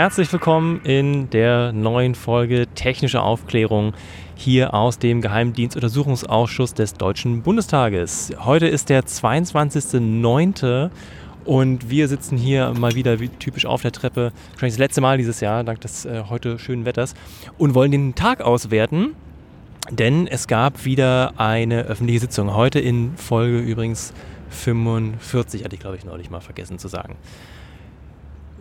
Herzlich willkommen in der neuen Folge Technische Aufklärung hier aus dem Geheimdienstuntersuchungsausschuss des Deutschen Bundestages. Heute ist der 22.09. und wir sitzen hier mal wieder wie typisch auf der Treppe, wahrscheinlich das letzte Mal dieses Jahr, dank des äh, heute schönen Wetters, und wollen den Tag auswerten. Denn es gab wieder eine öffentliche Sitzung. Heute in Folge übrigens 45, hatte ich glaube ich neulich mal vergessen zu sagen.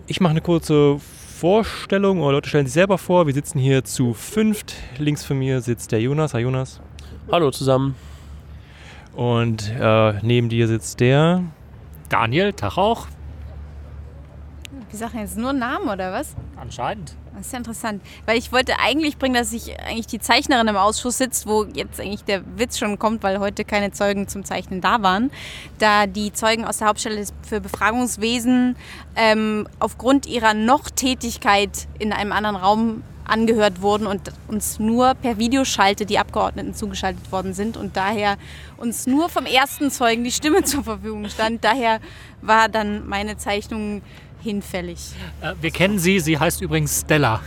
Ich mache eine kurze Vorstellung oder Leute stellen sich selber vor. Wir sitzen hier zu fünft. Links von mir sitzt der Jonas. Hi Jonas. Hallo zusammen. Und äh, neben dir sitzt der Daniel, Tag auch. Wir sagen jetzt nur Namen oder was? Anscheinend. Das ist ja interessant. Weil ich wollte eigentlich bringen, dass ich eigentlich die Zeichnerin im Ausschuss sitzt, wo jetzt eigentlich der Witz schon kommt, weil heute keine Zeugen zum Zeichnen da waren. Da die Zeugen aus der Hauptstelle für Befragungswesen ähm, aufgrund ihrer Noch-Tätigkeit in einem anderen Raum angehört wurden und uns nur per Videoschalte die Abgeordneten zugeschaltet worden sind und daher uns nur vom ersten Zeugen die Stimme zur Verfügung stand. Daher war dann meine Zeichnung hinfällig. Äh, wir kennen sie, sie heißt übrigens Stella.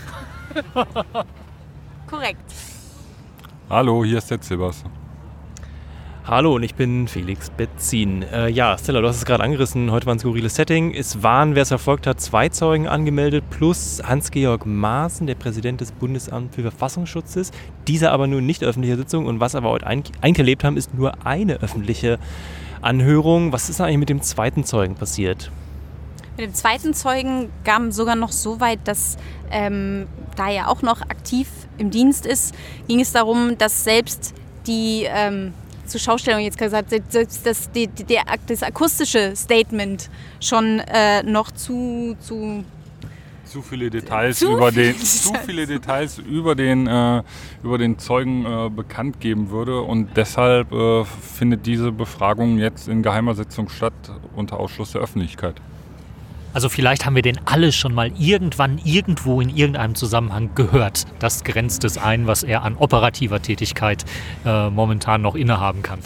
Korrekt. Hallo, hier ist der Zibers. Hallo und ich bin Felix Betzin. Äh, ja, Stella, du hast es gerade angerissen. Heute war ein skurriles Setting. Es waren, wer es verfolgt hat, zwei Zeugen angemeldet plus Hans-Georg Maaßen, der Präsident des Bundesamts für Verfassungsschutzes. Dieser aber nur nicht öffentliche Sitzung. Und was aber heute eingelebt haben, ist nur eine öffentliche Anhörung. Was ist eigentlich mit dem zweiten Zeugen passiert? Mit dem zweiten Zeugen kam sogar noch so weit, dass ähm, da er auch noch aktiv im Dienst ist, ging es darum, dass selbst die ähm, zur Schaustellung jetzt gesagt, selbst das, die, der, das akustische Statement schon äh, noch zu, zu zu viele Details zu über den zu viele Details über den äh, über den Zeugen äh, bekannt geben würde und deshalb äh, findet diese Befragung jetzt in geheimer Sitzung statt unter Ausschluss der Öffentlichkeit. Also vielleicht haben wir den alle schon mal irgendwann irgendwo in irgendeinem Zusammenhang gehört. Das grenzt es ein, was er an operativer Tätigkeit äh, momentan noch innehaben kann.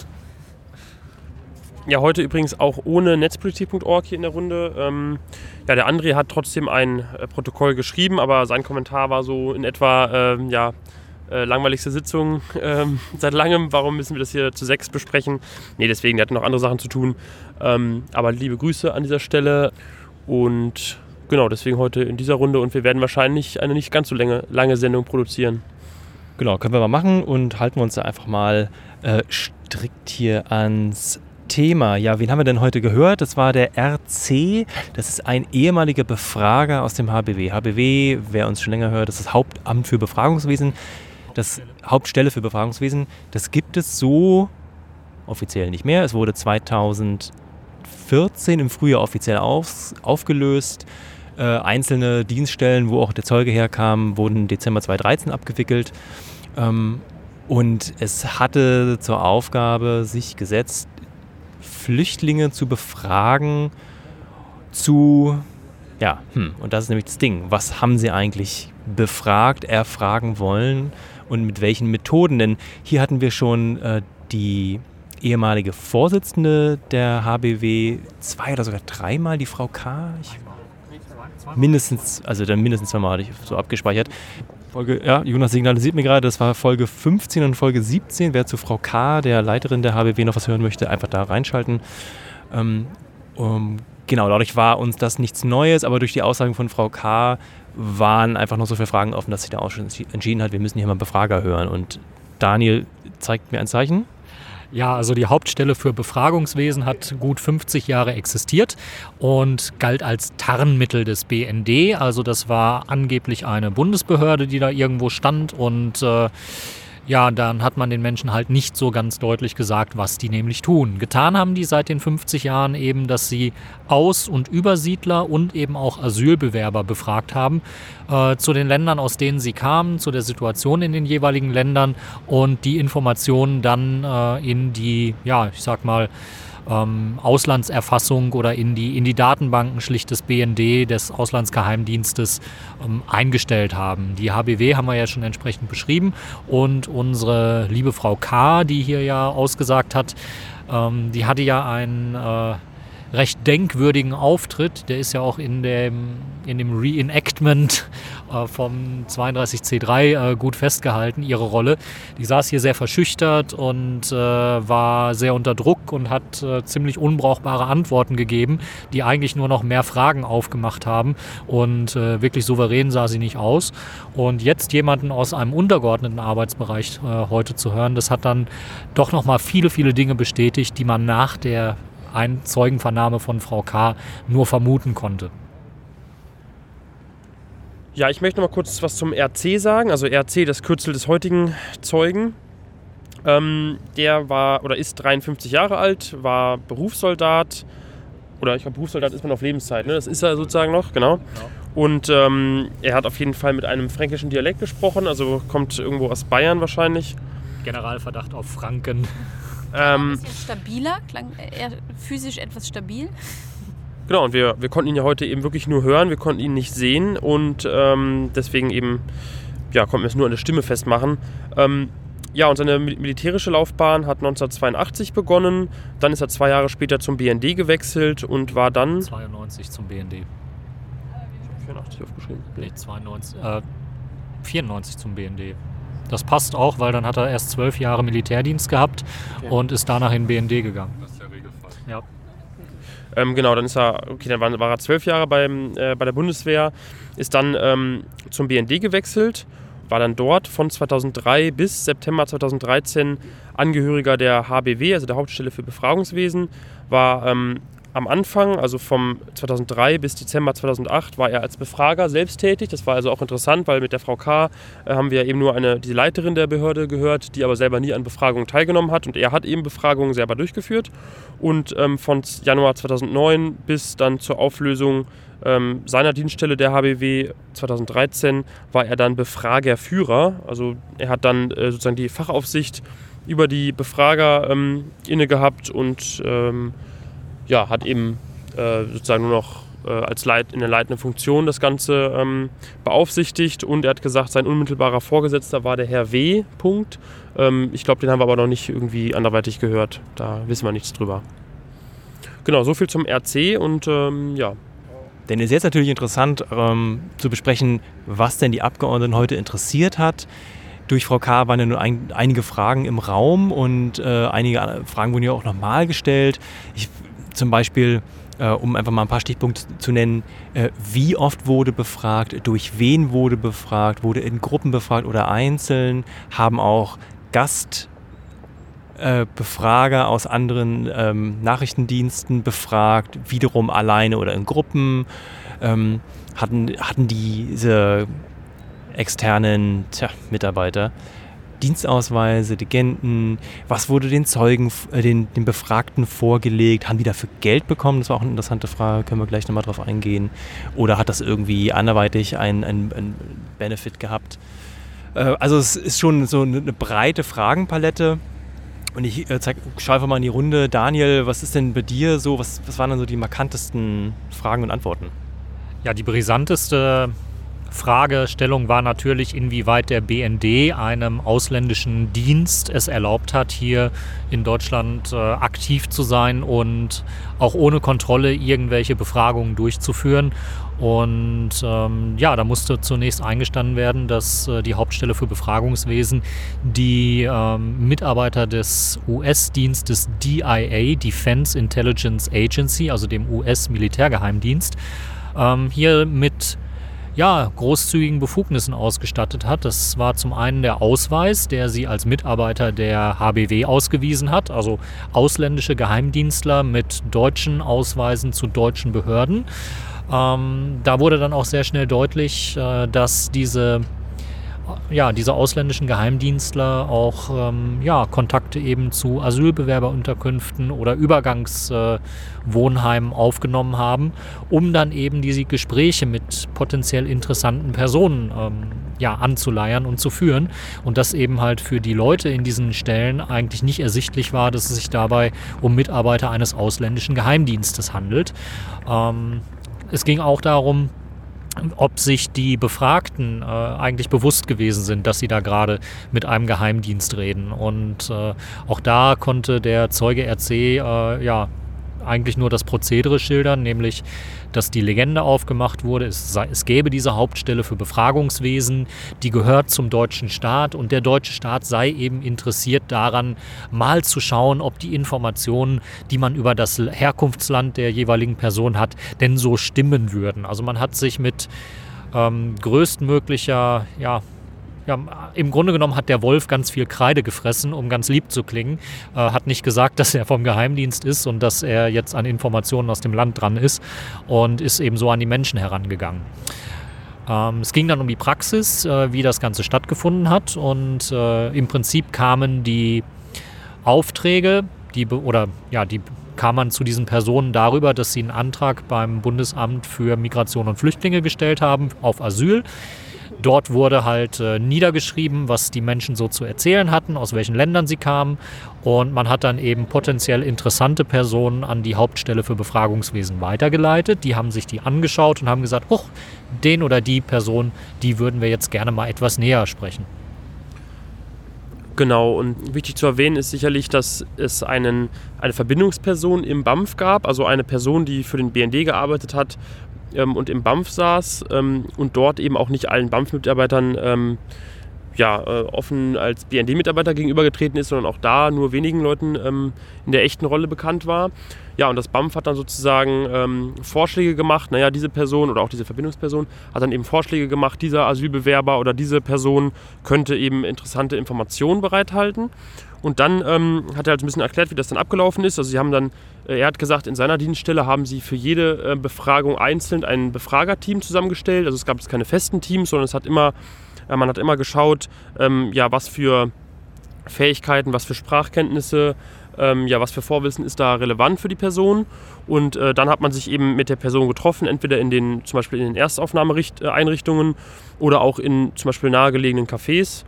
Ja, heute übrigens auch ohne netzpolitik.org hier in der Runde. Ähm, ja, der André hat trotzdem ein äh, Protokoll geschrieben, aber sein Kommentar war so in etwa, äh, ja, äh, langweiligste Sitzung ähm, seit langem. Warum müssen wir das hier zu sechs besprechen? Nee, deswegen, der hat noch andere Sachen zu tun. Ähm, aber liebe Grüße an dieser Stelle. Und genau, deswegen heute in dieser Runde und wir werden wahrscheinlich eine nicht ganz so lange, lange Sendung produzieren. Genau, können wir mal machen und halten wir uns da einfach mal äh, strikt hier ans Thema. Ja, wen haben wir denn heute gehört? Das war der RC. Das ist ein ehemaliger Befrager aus dem HBW. HBW, wer uns schon länger hört, das ist das Hauptamt für Befragungswesen. Das Hauptstelle für Befragungswesen. Das gibt es so offiziell nicht mehr. Es wurde 2000 2014 im Frühjahr offiziell auf, aufgelöst. Äh, einzelne Dienststellen, wo auch der Zeuge herkam, wurden Dezember 2013 abgewickelt. Ähm, und es hatte zur Aufgabe sich gesetzt, Flüchtlinge zu befragen zu, ja, hm, und das ist nämlich das Ding, was haben sie eigentlich befragt, erfragen wollen und mit welchen Methoden? Denn hier hatten wir schon äh, die ehemalige Vorsitzende der HBW zwei oder sogar dreimal, die Frau K. Ich, mindestens, also dann mindestens zweimal hatte ich so abgespeichert. Folge, ja, Jonas signalisiert mir gerade, das war Folge 15 und Folge 17. Wer zu Frau K., der Leiterin der HBW, noch was hören möchte, einfach da reinschalten. Ähm, um, genau, dadurch war uns das nichts Neues, aber durch die Aussagen von Frau K. waren einfach noch so viele Fragen offen, dass sich der Ausschuss entschieden hat, wir müssen hier mal Befrager hören. Und Daniel zeigt mir ein Zeichen. Ja, also die Hauptstelle für Befragungswesen hat gut 50 Jahre existiert und galt als Tarnmittel des BND. Also das war angeblich eine Bundesbehörde, die da irgendwo stand und äh, ja, dann hat man den Menschen halt nicht so ganz deutlich gesagt, was die nämlich tun. Getan haben die seit den 50 Jahren eben, dass sie Aus- und Übersiedler und eben auch Asylbewerber befragt haben äh, zu den Ländern, aus denen sie kamen, zu der Situation in den jeweiligen Ländern und die Informationen dann äh, in die, ja, ich sag mal, ähm, Auslandserfassung oder in die, in die Datenbanken schlicht des BND, des Auslandsgeheimdienstes, ähm, eingestellt haben. Die HBW haben wir ja schon entsprechend beschrieben und unsere liebe Frau K., die hier ja ausgesagt hat, ähm, die hatte ja ein... Äh, recht denkwürdigen Auftritt. Der ist ja auch in dem, in dem Reenactment äh, vom 32C3 äh, gut festgehalten, ihre Rolle. Die saß hier sehr verschüchtert und äh, war sehr unter Druck und hat äh, ziemlich unbrauchbare Antworten gegeben, die eigentlich nur noch mehr Fragen aufgemacht haben. Und äh, wirklich souverän sah sie nicht aus. Und jetzt jemanden aus einem untergeordneten Arbeitsbereich äh, heute zu hören, das hat dann doch nochmal viele, viele Dinge bestätigt, die man nach der ein Zeugenvernahme von Frau K. nur vermuten konnte. Ja, ich möchte noch mal kurz was zum RC sagen. Also RC, das Kürzel des heutigen Zeugen. Ähm, der war oder ist 53 Jahre alt, war Berufssoldat. Oder ich glaube, Berufssoldat ist man auf Lebenszeit, ne? Das ist er sozusagen noch, genau. genau. Und ähm, er hat auf jeden Fall mit einem fränkischen Dialekt gesprochen, also kommt irgendwo aus Bayern wahrscheinlich. Generalverdacht auf Franken. Ähm, ein bisschen stabiler, klang eher physisch etwas stabil. Genau, und wir, wir konnten ihn ja heute eben wirklich nur hören, wir konnten ihn nicht sehen und ähm, deswegen eben, ja, konnten wir es nur an der Stimme festmachen. Ähm, ja, und seine militärische Laufbahn hat 1982 begonnen, dann ist er zwei Jahre später zum BND gewechselt und war dann... 92 zum BND. 84 aufgeschrieben. Nee, 92, äh, 94 zum BND. Das passt auch, weil dann hat er erst zwölf Jahre Militärdienst gehabt okay. und ist danach in den BND gegangen. Das ist der Regelfall. Ja. Ähm, genau, dann ist er, okay, dann war, war er zwölf Jahre beim, äh, bei der Bundeswehr, ist dann ähm, zum BND gewechselt, war dann dort von 2003 bis September 2013 Angehöriger der HBW, also der Hauptstelle für Befragungswesen, war ähm, am Anfang, also vom 2003 bis Dezember 2008, war er als Befrager selbst tätig. Das war also auch interessant, weil mit der Frau K. Äh, haben wir eben nur eine, die Leiterin der Behörde gehört, die aber selber nie an Befragungen teilgenommen hat. Und er hat eben Befragungen selber durchgeführt. Und ähm, von Januar 2009 bis dann zur Auflösung ähm, seiner Dienststelle der HBW 2013 war er dann Befragerführer. Also er hat dann äh, sozusagen die Fachaufsicht über die Befrager ähm, inne gehabt und ähm, ja, hat eben äh, sozusagen nur noch äh, als Leit in der leitenden Funktion das Ganze ähm, beaufsichtigt und er hat gesagt, sein unmittelbarer Vorgesetzter war der Herr W. Punkt. Ähm, ich glaube, den haben wir aber noch nicht irgendwie anderweitig gehört. Da wissen wir nichts drüber. Genau, so viel zum RC und ähm, ja. Denn es ist jetzt natürlich interessant ähm, zu besprechen, was denn die Abgeordneten heute interessiert hat durch Frau K. waren ja nur ein, einige Fragen im Raum und äh, einige Fragen wurden ja auch nochmal gestellt. Ich zum Beispiel, äh, um einfach mal ein paar Stichpunkte zu nennen, äh, wie oft wurde befragt, durch wen wurde befragt, wurde in Gruppen befragt oder einzeln, haben auch Gastbefrager äh, aus anderen ähm, Nachrichtendiensten befragt, wiederum alleine oder in Gruppen, ähm, hatten, hatten diese externen tja, Mitarbeiter Dienstausweise, Legenden, was wurde den Zeugen, äh, den, den Befragten vorgelegt, haben die dafür Geld bekommen? Das war auch eine interessante Frage, können wir gleich nochmal drauf eingehen. Oder hat das irgendwie anderweitig einen ein Benefit gehabt? Äh, also es ist schon so eine, breite Fragenpalette. Und ich äh, schaue einfach mal in die Runde. Daniel, was ist denn bei dir so, was, was waren dann so die markantesten Fragen und Antworten? Ja, die brisanteste Fragestellung war natürlich, inwieweit der BND einem ausländischen Dienst es erlaubt hat, hier in Deutschland äh, aktiv zu sein und auch ohne Kontrolle irgendwelche Befragungen durchzuführen. Und ähm, ja, da musste zunächst eingestanden werden, dass äh, die Hauptstelle für Befragungswesen die ähm, Mitarbeiter des US-Dienstes DIA, Defense Intelligence Agency, also dem US-Militärgeheimdienst, ähm, hier mit ja, großzügigen Befugnissen ausgestattet hat. Das war zum einen der Ausweis, der sie als Mitarbeiter der HBW ausgewiesen hat, also ausländische Geheimdienstler mit deutschen Ausweisen zu deutschen Behörden. Ähm, da wurde dann auch sehr schnell deutlich, äh, dass diese ja, diese ausländischen Geheimdienstler auch ähm, ja, Kontakte eben zu Asylbewerberunterkünften oder Übergangswohnheimen äh, aufgenommen haben, um dann eben diese Gespräche mit potenziell interessanten Personen ähm, ja, anzuleiern und zu führen. Und das eben halt für die Leute in diesen Stellen eigentlich nicht ersichtlich war, dass es sich dabei um Mitarbeiter eines ausländischen Geheimdienstes handelt. Ähm, es ging auch darum, ob sich die Befragten äh, eigentlich bewusst gewesen sind, dass sie da gerade mit einem Geheimdienst reden. Und äh, auch da konnte der Zeuge RC äh, ja eigentlich nur das Prozedere schildern, nämlich dass die Legende aufgemacht wurde, es, sei, es gäbe diese Hauptstelle für Befragungswesen, die gehört zum deutschen Staat und der deutsche Staat sei eben interessiert daran, mal zu schauen, ob die Informationen, die man über das Herkunftsland der jeweiligen Person hat, denn so stimmen würden. Also man hat sich mit ähm, größtmöglicher ja, ja, im Grunde genommen hat der Wolf ganz viel Kreide gefressen, um ganz lieb zu klingen. Äh, hat nicht gesagt, dass er vom Geheimdienst ist und dass er jetzt an Informationen aus dem Land dran ist und ist eben so an die Menschen herangegangen. Ähm, es ging dann um die Praxis, äh, wie das Ganze stattgefunden hat und äh, im Prinzip kamen die Aufträge, die oder ja, die kam man zu diesen Personen darüber, dass sie einen Antrag beim Bundesamt für Migration und Flüchtlinge gestellt haben auf Asyl. Dort wurde halt äh, niedergeschrieben, was die Menschen so zu erzählen hatten, aus welchen Ländern sie kamen. Und man hat dann eben potenziell interessante Personen an die Hauptstelle für Befragungswesen weitergeleitet. Die haben sich die angeschaut und haben gesagt, hoch, den oder die Person, die würden wir jetzt gerne mal etwas näher sprechen. Genau, und wichtig zu erwähnen ist sicherlich, dass es einen, eine Verbindungsperson im BAMF gab, also eine Person, die für den BND gearbeitet hat ähm, und im BAMF saß ähm, und dort eben auch nicht allen BAMF-Mitarbeitern ähm, ja, äh, offen als BND-Mitarbeiter gegenübergetreten ist, sondern auch da nur wenigen Leuten ähm, in der echten Rolle bekannt war. Ja, und das BAMF hat dann sozusagen ähm, Vorschläge gemacht. Naja, diese Person oder auch diese Verbindungsperson hat dann eben Vorschläge gemacht, dieser Asylbewerber oder diese Person könnte eben interessante Informationen bereithalten. Und dann ähm, hat er halt ein bisschen erklärt, wie das dann abgelaufen ist. Also sie haben dann, äh, er hat gesagt, in seiner Dienststelle haben sie für jede äh, Befragung einzeln ein Befragerteam zusammengestellt. Also es gab jetzt keine festen Teams, sondern es hat immer, man hat immer geschaut, ähm, ja, was für Fähigkeiten, was für Sprachkenntnisse, ähm, ja, was für Vorwissen ist da relevant für die Person. Und äh, dann hat man sich eben mit der Person getroffen, entweder in den, zum Beispiel in den Erstaufnahmeeinrichtungen oder auch in zum Beispiel nahegelegenen Cafés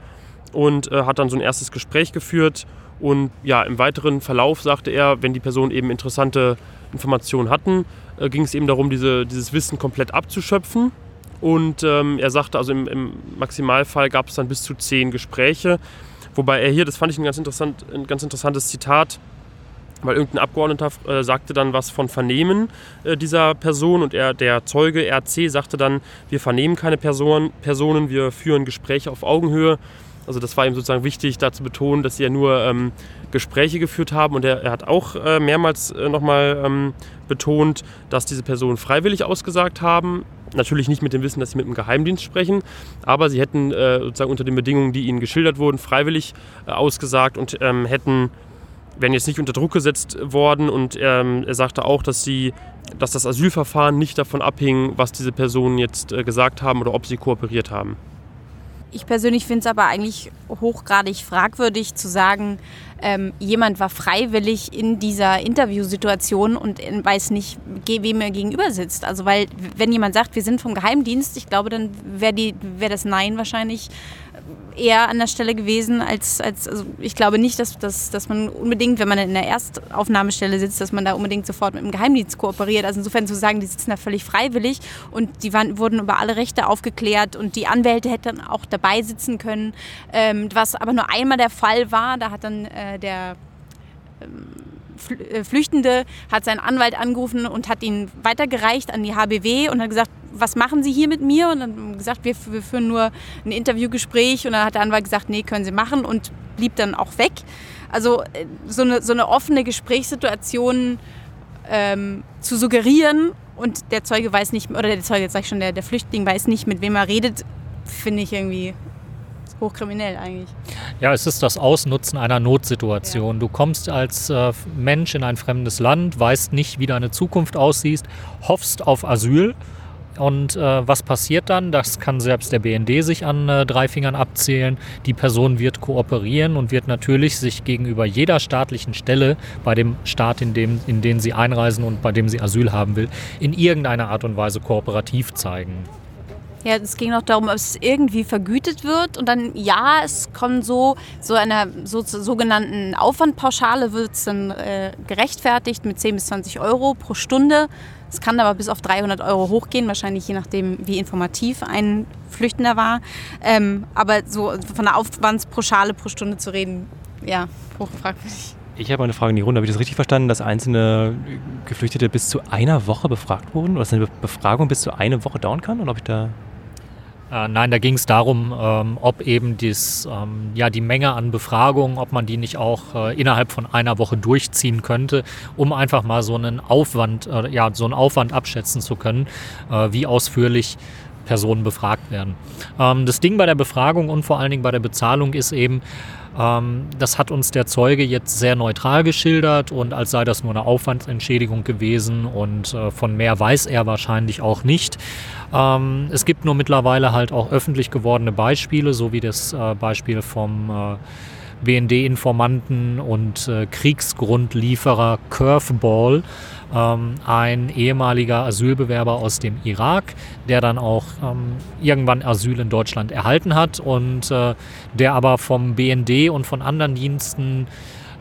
und äh, hat dann so ein erstes Gespräch geführt. Und ja, im weiteren Verlauf sagte er, wenn die Personen eben interessante Informationen hatten, äh, ging es eben darum, diese, dieses Wissen komplett abzuschöpfen. Und ähm, er sagte, also im, im Maximalfall gab es dann bis zu zehn Gespräche. Wobei er hier, das fand ich ein ganz, interessant, ein ganz interessantes Zitat, weil irgendein Abgeordneter äh, sagte dann was von Vernehmen äh, dieser Person und er, der Zeuge RC sagte dann, wir vernehmen keine Person, Personen, wir führen Gespräche auf Augenhöhe. Also das war ihm sozusagen wichtig, da zu betonen, dass sie ja nur ähm, Gespräche geführt haben und er, er hat auch äh, mehrmals äh, nochmal ähm, betont, dass diese Personen freiwillig ausgesagt haben. Natürlich nicht mit dem Wissen, dass sie mit dem Geheimdienst sprechen, aber sie hätten äh, sozusagen unter den Bedingungen, die ihnen geschildert wurden, freiwillig äh, ausgesagt und ähm, hätten, wären jetzt nicht unter Druck gesetzt worden. Und ähm, er sagte auch, dass sie dass das Asylverfahren nicht davon abhing, was diese Personen jetzt äh, gesagt haben oder ob sie kooperiert haben. Ich persönlich finde es aber eigentlich hochgradig fragwürdig zu sagen, ähm, jemand war freiwillig in dieser Interviewsituation und weiß nicht, wem er gegenüber sitzt. Also weil, wenn jemand sagt, wir sind vom Geheimdienst, ich glaube, dann wäre wär das Nein wahrscheinlich eher an der Stelle gewesen, als, als also ich glaube nicht, dass, dass, dass man unbedingt, wenn man in der Erstaufnahmestelle sitzt, dass man da unbedingt sofort mit dem Geheimdienst kooperiert. Also insofern zu sagen, die sitzen da völlig freiwillig und die waren, wurden über alle Rechte aufgeklärt und die Anwälte hätten auch dabei sitzen können, ähm, was aber nur einmal der Fall war. Da hat dann äh, der ähm, äh, Flüchtende hat seinen Anwalt angerufen und hat ihn weitergereicht an die HBW und hat gesagt, was machen Sie hier mit mir? Und dann haben wir gesagt, wir, wir führen nur ein Interviewgespräch. Und dann hat der Anwalt gesagt, nee, können Sie machen und blieb dann auch weg. Also äh, so eine, so eine offene Gesprächssituation ähm, zu suggerieren und der Zeuge weiß nicht, oder der Zeuge, jetzt sag ich schon, der, der Flüchtling weiß nicht, mit wem er redet, finde ich irgendwie hochkriminell eigentlich. Ja, es ist das Ausnutzen einer Notsituation. Ja. Du kommst als äh, Mensch in ein fremdes Land, weißt nicht, wie deine Zukunft aussieht, hoffst auf Asyl. Und äh, was passiert dann? Das kann selbst der BND sich an äh, drei Fingern abzählen. Die Person wird kooperieren und wird natürlich sich gegenüber jeder staatlichen Stelle bei dem Staat, in dem in den sie einreisen und bei dem sie Asyl haben will, in irgendeiner Art und Weise kooperativ zeigen. Ja, es ging noch darum, ob es irgendwie vergütet wird. Und dann, ja, es kommt so, so einer so, sogenannten Aufwandpauschale wird es dann äh, gerechtfertigt mit 10 bis 20 Euro pro Stunde. Es kann aber bis auf 300 Euro hochgehen, wahrscheinlich je nachdem, wie informativ ein Flüchtender war. Ähm, aber so von der Aufwandspauschale pro Stunde zu reden, ja, hochfragwürdig. Ich habe eine Frage in die Runde. Habe ich das richtig verstanden, dass einzelne Geflüchtete bis zu einer Woche befragt wurden? Oder dass eine Befragung bis zu eine Woche dauern kann? Oder ob ich da äh, nein, da ging es darum, ähm, ob eben dies, ähm, ja, die Menge an Befragungen, ob man die nicht auch äh, innerhalb von einer Woche durchziehen könnte, um einfach mal so einen Aufwand, äh, ja, so einen Aufwand abschätzen zu können, äh, wie ausführlich Personen befragt werden. Ähm, das Ding bei der Befragung und vor allen Dingen bei der Bezahlung ist eben, ähm, das hat uns der Zeuge jetzt sehr neutral geschildert und als sei das nur eine Aufwandsentschädigung gewesen und äh, von mehr weiß er wahrscheinlich auch nicht. Ähm, es gibt nur mittlerweile halt auch öffentlich gewordene Beispiele, so wie das äh, Beispiel vom äh, BND-Informanten und äh, Kriegsgrundlieferer Curveball, ähm, ein ehemaliger Asylbewerber aus dem Irak, der dann auch ähm, irgendwann Asyl in Deutschland erhalten hat und äh, der aber vom BND und von anderen Diensten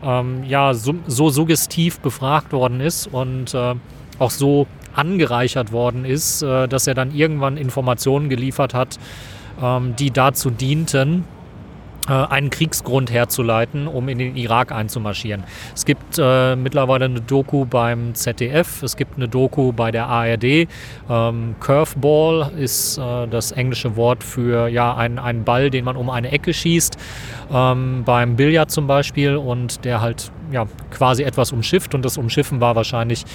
ähm, ja, so, so, suggestiv befragt worden ist und äh, auch so angereichert worden ist, äh, dass er dann irgendwann Informationen geliefert hat, ähm, die dazu dienten, einen Kriegsgrund herzuleiten, um in den Irak einzumarschieren. Es gibt äh, mittlerweile eine Doku beim ZDF, es gibt eine Doku bei der ARD. Ähm, Curveball ist äh, das englische Wort für ja, einen, einen Ball, den man um eine Ecke schießt, ähm, beim Billard zum Beispiel und der halt ja, quasi etwas umschifft und das Umschiffen war wahrscheinlich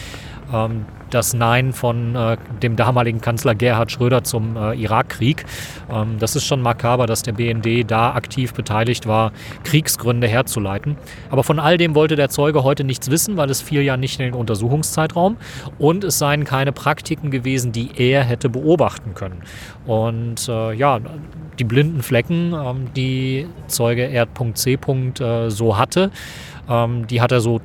ähm, das Nein von äh, dem damaligen Kanzler Gerhard Schröder zum äh, Irakkrieg. Ähm, das ist schon makaber, dass der BND da aktiv beteiligt war, Kriegsgründe herzuleiten. Aber von all dem wollte der Zeuge heute nichts wissen, weil es fiel ja nicht in den Untersuchungszeitraum und es seien keine Praktiken gewesen, die er hätte beobachten können. Und äh, ja, die blinden Flecken, ähm, die Zeuge Erd.C. Äh, so hatte, ähm, die hat er so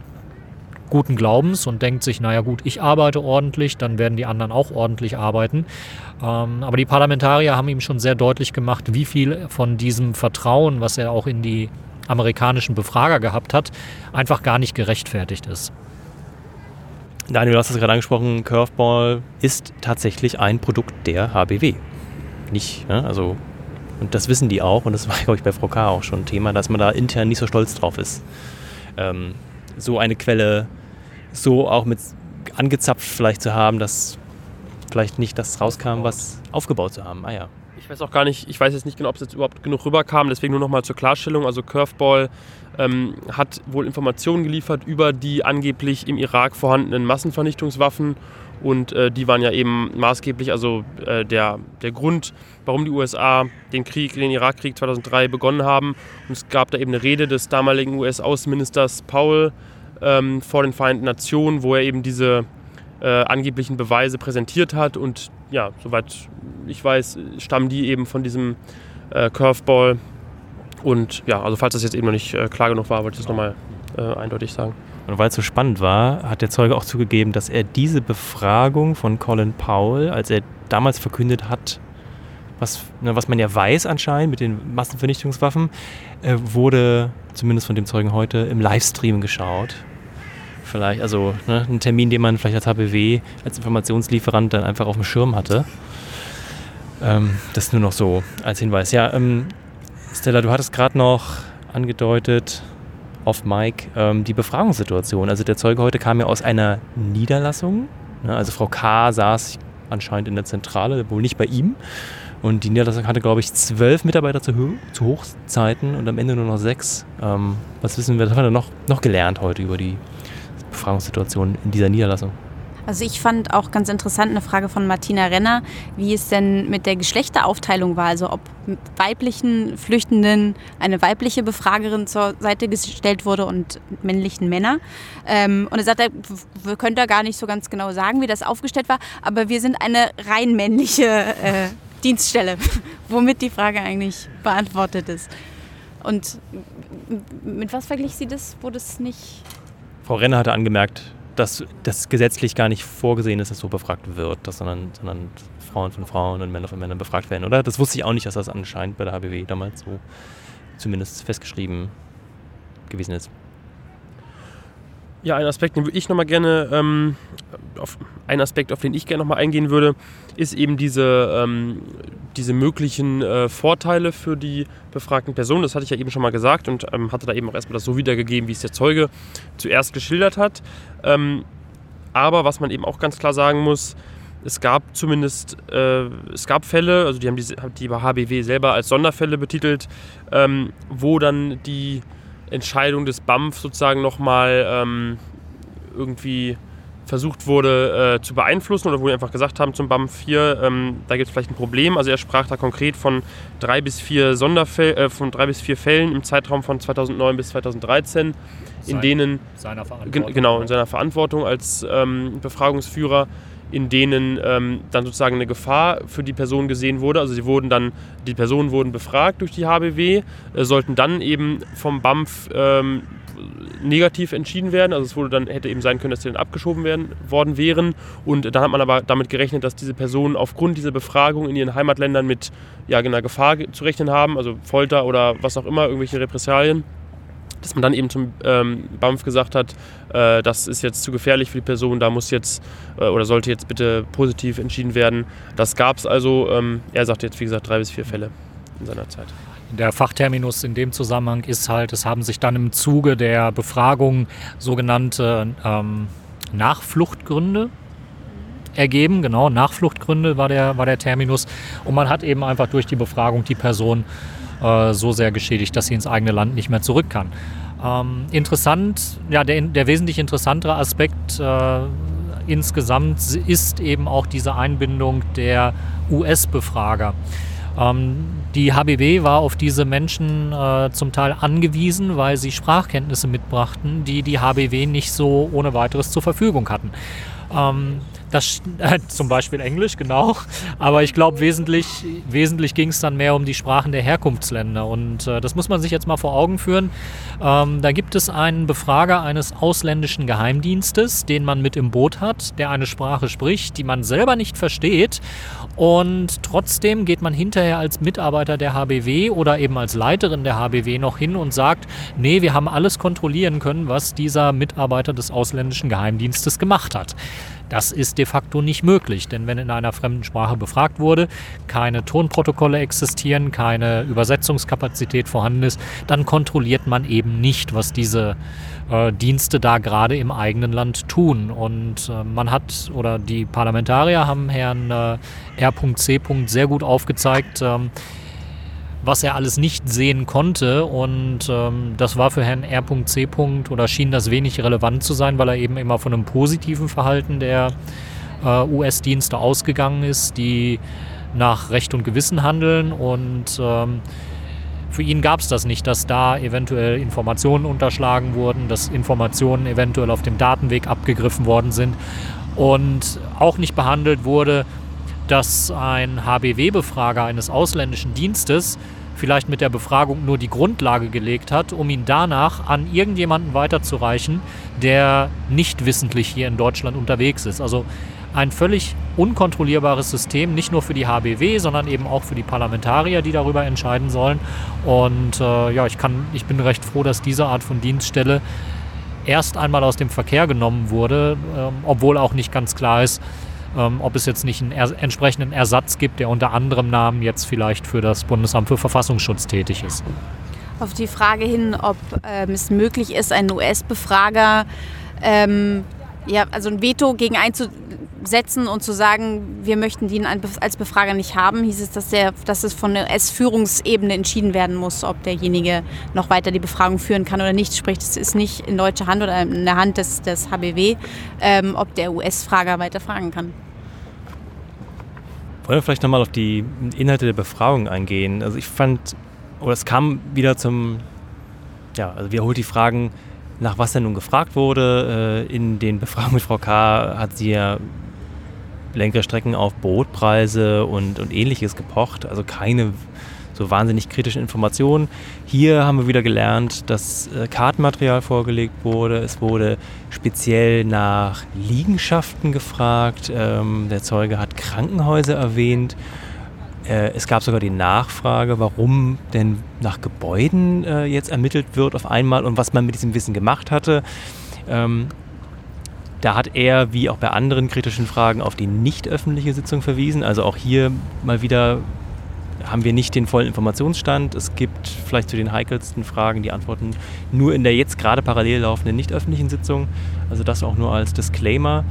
guten Glaubens und denkt sich, naja gut, ich arbeite ordentlich, dann werden die anderen auch ordentlich arbeiten. Ähm, aber die Parlamentarier haben ihm schon sehr deutlich gemacht, wie viel von diesem Vertrauen, was er auch in die amerikanischen Befrager gehabt hat, einfach gar nicht gerechtfertigt ist. Daniel, du hast es gerade angesprochen, Curveball ist tatsächlich ein Produkt der HBW. Nicht, ne? also, und das wissen die auch und das war, glaube ich, bei Frau K. auch schon ein Thema, dass man da intern nicht so stolz drauf ist. Ähm, so eine Quelle so auch mit angezapft vielleicht zu haben, dass vielleicht nicht das rauskam, was aufgebaut zu haben. Ah ja. Ich weiß auch gar nicht, ich weiß jetzt nicht genau, ob es jetzt überhaupt genug rüberkam, deswegen nur nochmal zur Klarstellung. Also Curveball ähm, hat wohl Informationen geliefert über die angeblich im Irak vorhandenen Massenvernichtungswaffen und äh, die waren ja eben maßgeblich, also äh, der, der Grund, warum die USA den Krieg, den Irakkrieg 2003 begonnen haben. Und es gab da eben eine Rede des damaligen US-Außenministers Powell, ähm, vor den Vereinten Nationen, wo er eben diese äh, angeblichen Beweise präsentiert hat. Und ja, soweit ich weiß, stammen die eben von diesem äh, Curveball. Und ja, also falls das jetzt eben noch nicht äh, klar genug war, wollte ich das nochmal äh, eindeutig sagen. Und weil es so spannend war, hat der Zeuge auch zugegeben, dass er diese Befragung von Colin Powell, als er damals verkündet hat, was, ne, was man ja weiß anscheinend mit den Massenvernichtungswaffen, äh, wurde zumindest von dem Zeugen heute im Livestream geschaut. Vielleicht, also ne, ein Termin, den man vielleicht als HBW, als Informationslieferant dann einfach auf dem Schirm hatte. Ähm, das nur noch so als Hinweis. Ja, ähm, Stella, du hattest gerade noch angedeutet auf Mike ähm, die Befragungssituation. Also der Zeuge heute kam ja aus einer Niederlassung. Ne, also Frau K. saß anscheinend in der Zentrale, wohl nicht bei ihm. Und die Niederlassung hatte, glaube ich, zwölf Mitarbeiter zu, zu, Hochzeiten und am Ende nur noch sechs. Ähm, was wissen wir, was haben wir noch, noch gelernt heute über die Befragungssituation in dieser Niederlassung? Also ich fand auch ganz interessant eine Frage von Martina Renner, wie es denn mit der Geschlechteraufteilung war, also ob weiblichen Flüchtenden eine weibliche Befragerin zur Seite gestellt wurde und männlichen Männer. Ähm, und er sagt, wir können da gar nicht so ganz genau sagen, wie das aufgestellt war, aber wir sind eine rein männliche äh, Dienststelle, womit die Frage eigentlich beantwortet ist. Und mit was verglich sie das, wo das nicht... Frau Renner hatte angemerkt, dass das gesetzlich gar nicht vorgesehen ist, dass so befragt wird, dass sondern, sondern Frauen von Frauen und Männer von Männern befragt werden, oder? Das wusste ich auch nicht, dass das anscheinend bei der HBW damals so zumindest festgeschrieben gewesen ist. Ja, ein Aspekt, den ich nochmal gerne, ähm, auf, ein Aspekt, auf den ich gerne nochmal eingehen würde, ist eben diese, ähm, diese möglichen äh, Vorteile für die befragten Personen. Das hatte ich ja eben schon mal gesagt und ähm, hatte da eben auch erstmal das so wiedergegeben, wie es der Zeuge zuerst geschildert hat. Ähm, aber was man eben auch ganz klar sagen muss, es gab zumindest äh, es gab Fälle, also die haben die, die HBW selber als Sonderfälle betitelt, ähm, wo dann die Entscheidung des BAMF sozusagen nochmal ähm, irgendwie versucht wurde äh, zu beeinflussen oder wo wir einfach gesagt haben zum BAMF hier, ähm, da gibt es vielleicht ein Problem. Also er sprach da konkret von drei bis vier Sonderfällen, äh, von drei bis vier Fällen im Zeitraum von 2009 bis 2013, Sein, in denen seiner Verantwortung. genau in seiner Verantwortung als ähm, Befragungsführer in denen ähm, dann sozusagen eine Gefahr für die Person gesehen wurde. Also sie wurden dann, die Personen wurden befragt durch die HBW, äh, sollten dann eben vom BAMF ähm, negativ entschieden werden. Also es wurde dann, hätte eben sein können, dass sie dann abgeschoben werden, worden wären. Und dann hat man aber damit gerechnet, dass diese Personen aufgrund dieser Befragung in ihren Heimatländern mit ja, einer Gefahr zu rechnen haben, also Folter oder was auch immer, irgendwelche Repressalien dass man dann eben zum ähm, BAMF gesagt hat, äh, das ist jetzt zu gefährlich für die Person, da muss jetzt äh, oder sollte jetzt bitte positiv entschieden werden. Das gab es also, ähm, er sagt jetzt wie gesagt drei bis vier Fälle in seiner Zeit. Der Fachterminus in dem Zusammenhang ist halt, es haben sich dann im Zuge der Befragung sogenannte ähm, Nachfluchtgründe ergeben. Genau, Nachfluchtgründe war der, war der Terminus. Und man hat eben einfach durch die Befragung die Person so sehr geschädigt, dass sie ins eigene Land nicht mehr zurück kann. Ähm, interessant, ja, der, der wesentlich interessantere Aspekt äh, insgesamt ist eben auch diese Einbindung der US-Befrager. Ähm, die HBW war auf diese Menschen äh, zum Teil angewiesen, weil sie Sprachkenntnisse mitbrachten, die die HBW nicht so ohne weiteres zur Verfügung hatten. Ähm, das, äh, zum Beispiel Englisch, genau. Aber ich glaube, wesentlich, wesentlich ging es dann mehr um die Sprachen der Herkunftsländer. Und äh, das muss man sich jetzt mal vor Augen führen. Ähm, da gibt es einen Befrager eines ausländischen Geheimdienstes, den man mit im Boot hat, der eine Sprache spricht, die man selber nicht versteht. Und trotzdem geht man hinterher als Mitarbeiter der HBW oder eben als Leiterin der HBW noch hin und sagt, nee, wir haben alles kontrollieren können, was dieser Mitarbeiter des ausländischen Geheimdienstes gemacht hat. Das ist de facto nicht möglich, denn wenn in einer fremden Sprache befragt wurde, keine Tonprotokolle existieren, keine Übersetzungskapazität vorhanden ist, dann kontrolliert man eben nicht, was diese äh, Dienste da gerade im eigenen Land tun. Und äh, man hat, oder die Parlamentarier haben Herrn äh, R.C. sehr gut aufgezeigt, ähm, was er alles nicht sehen konnte. Und ähm, das war für Herrn R.C. oder schien das wenig relevant zu sein, weil er eben immer von einem positiven Verhalten der äh, US-Dienste ausgegangen ist, die nach Recht und Gewissen handeln. Und ähm, für ihn gab es das nicht, dass da eventuell Informationen unterschlagen wurden, dass Informationen eventuell auf dem Datenweg abgegriffen worden sind und auch nicht behandelt wurde, dass ein HBW-Befrager eines ausländischen Dienstes vielleicht mit der Befragung nur die Grundlage gelegt hat, um ihn danach an irgendjemanden weiterzureichen, der nicht wissentlich hier in Deutschland unterwegs ist. Also ein völlig unkontrollierbares System, nicht nur für die HBW, sondern eben auch für die Parlamentarier, die darüber entscheiden sollen. Und äh, ja, ich, kann, ich bin recht froh, dass diese Art von Dienststelle erst einmal aus dem Verkehr genommen wurde, äh, obwohl auch nicht ganz klar ist, ähm, ob es jetzt nicht einen er entsprechenden Ersatz gibt, der unter anderem Namen jetzt vielleicht für das Bundesamt für Verfassungsschutz tätig ist. Auf die Frage hin, ob ähm, es möglich ist, einen US-Befrager, ähm, ja, also ein Veto gegen einzusetzen und zu sagen, wir möchten den als Befrager nicht haben, hieß es, dass, der, dass es von der US-Führungsebene entschieden werden muss, ob derjenige noch weiter die Befragung führen kann oder nicht. Sprich, es ist nicht in deutscher Hand oder in der Hand des, des HBW, ähm, ob der US-Frager weiter fragen kann. Wollen wir vielleicht nochmal auf die Inhalte der Befragung eingehen? Also ich fand, oder es kam wieder zum, ja, also wiederholt die Fragen, nach was denn nun gefragt wurde. Äh, in den Befragungen mit Frau K. hat sie ja Lenkerstrecken auf Brotpreise und, und ähnliches gepocht. Also keine so wahnsinnig kritischen Informationen. Hier haben wir wieder gelernt, dass äh, Kartenmaterial vorgelegt wurde. Es wurde speziell nach Liegenschaften gefragt. Ähm, der Zeuge hat Krankenhäuser erwähnt. Äh, es gab sogar die Nachfrage, warum denn nach Gebäuden äh, jetzt ermittelt wird auf einmal und was man mit diesem Wissen gemacht hatte. Ähm, da hat er, wie auch bei anderen kritischen Fragen, auf die nicht öffentliche Sitzung verwiesen. Also auch hier mal wieder haben wir nicht den vollen Informationsstand. Es gibt vielleicht zu den heikelsten Fragen die Antworten nur in der jetzt gerade parallel laufenden nicht öffentlichen Sitzung. Also das auch nur als Disclaimer.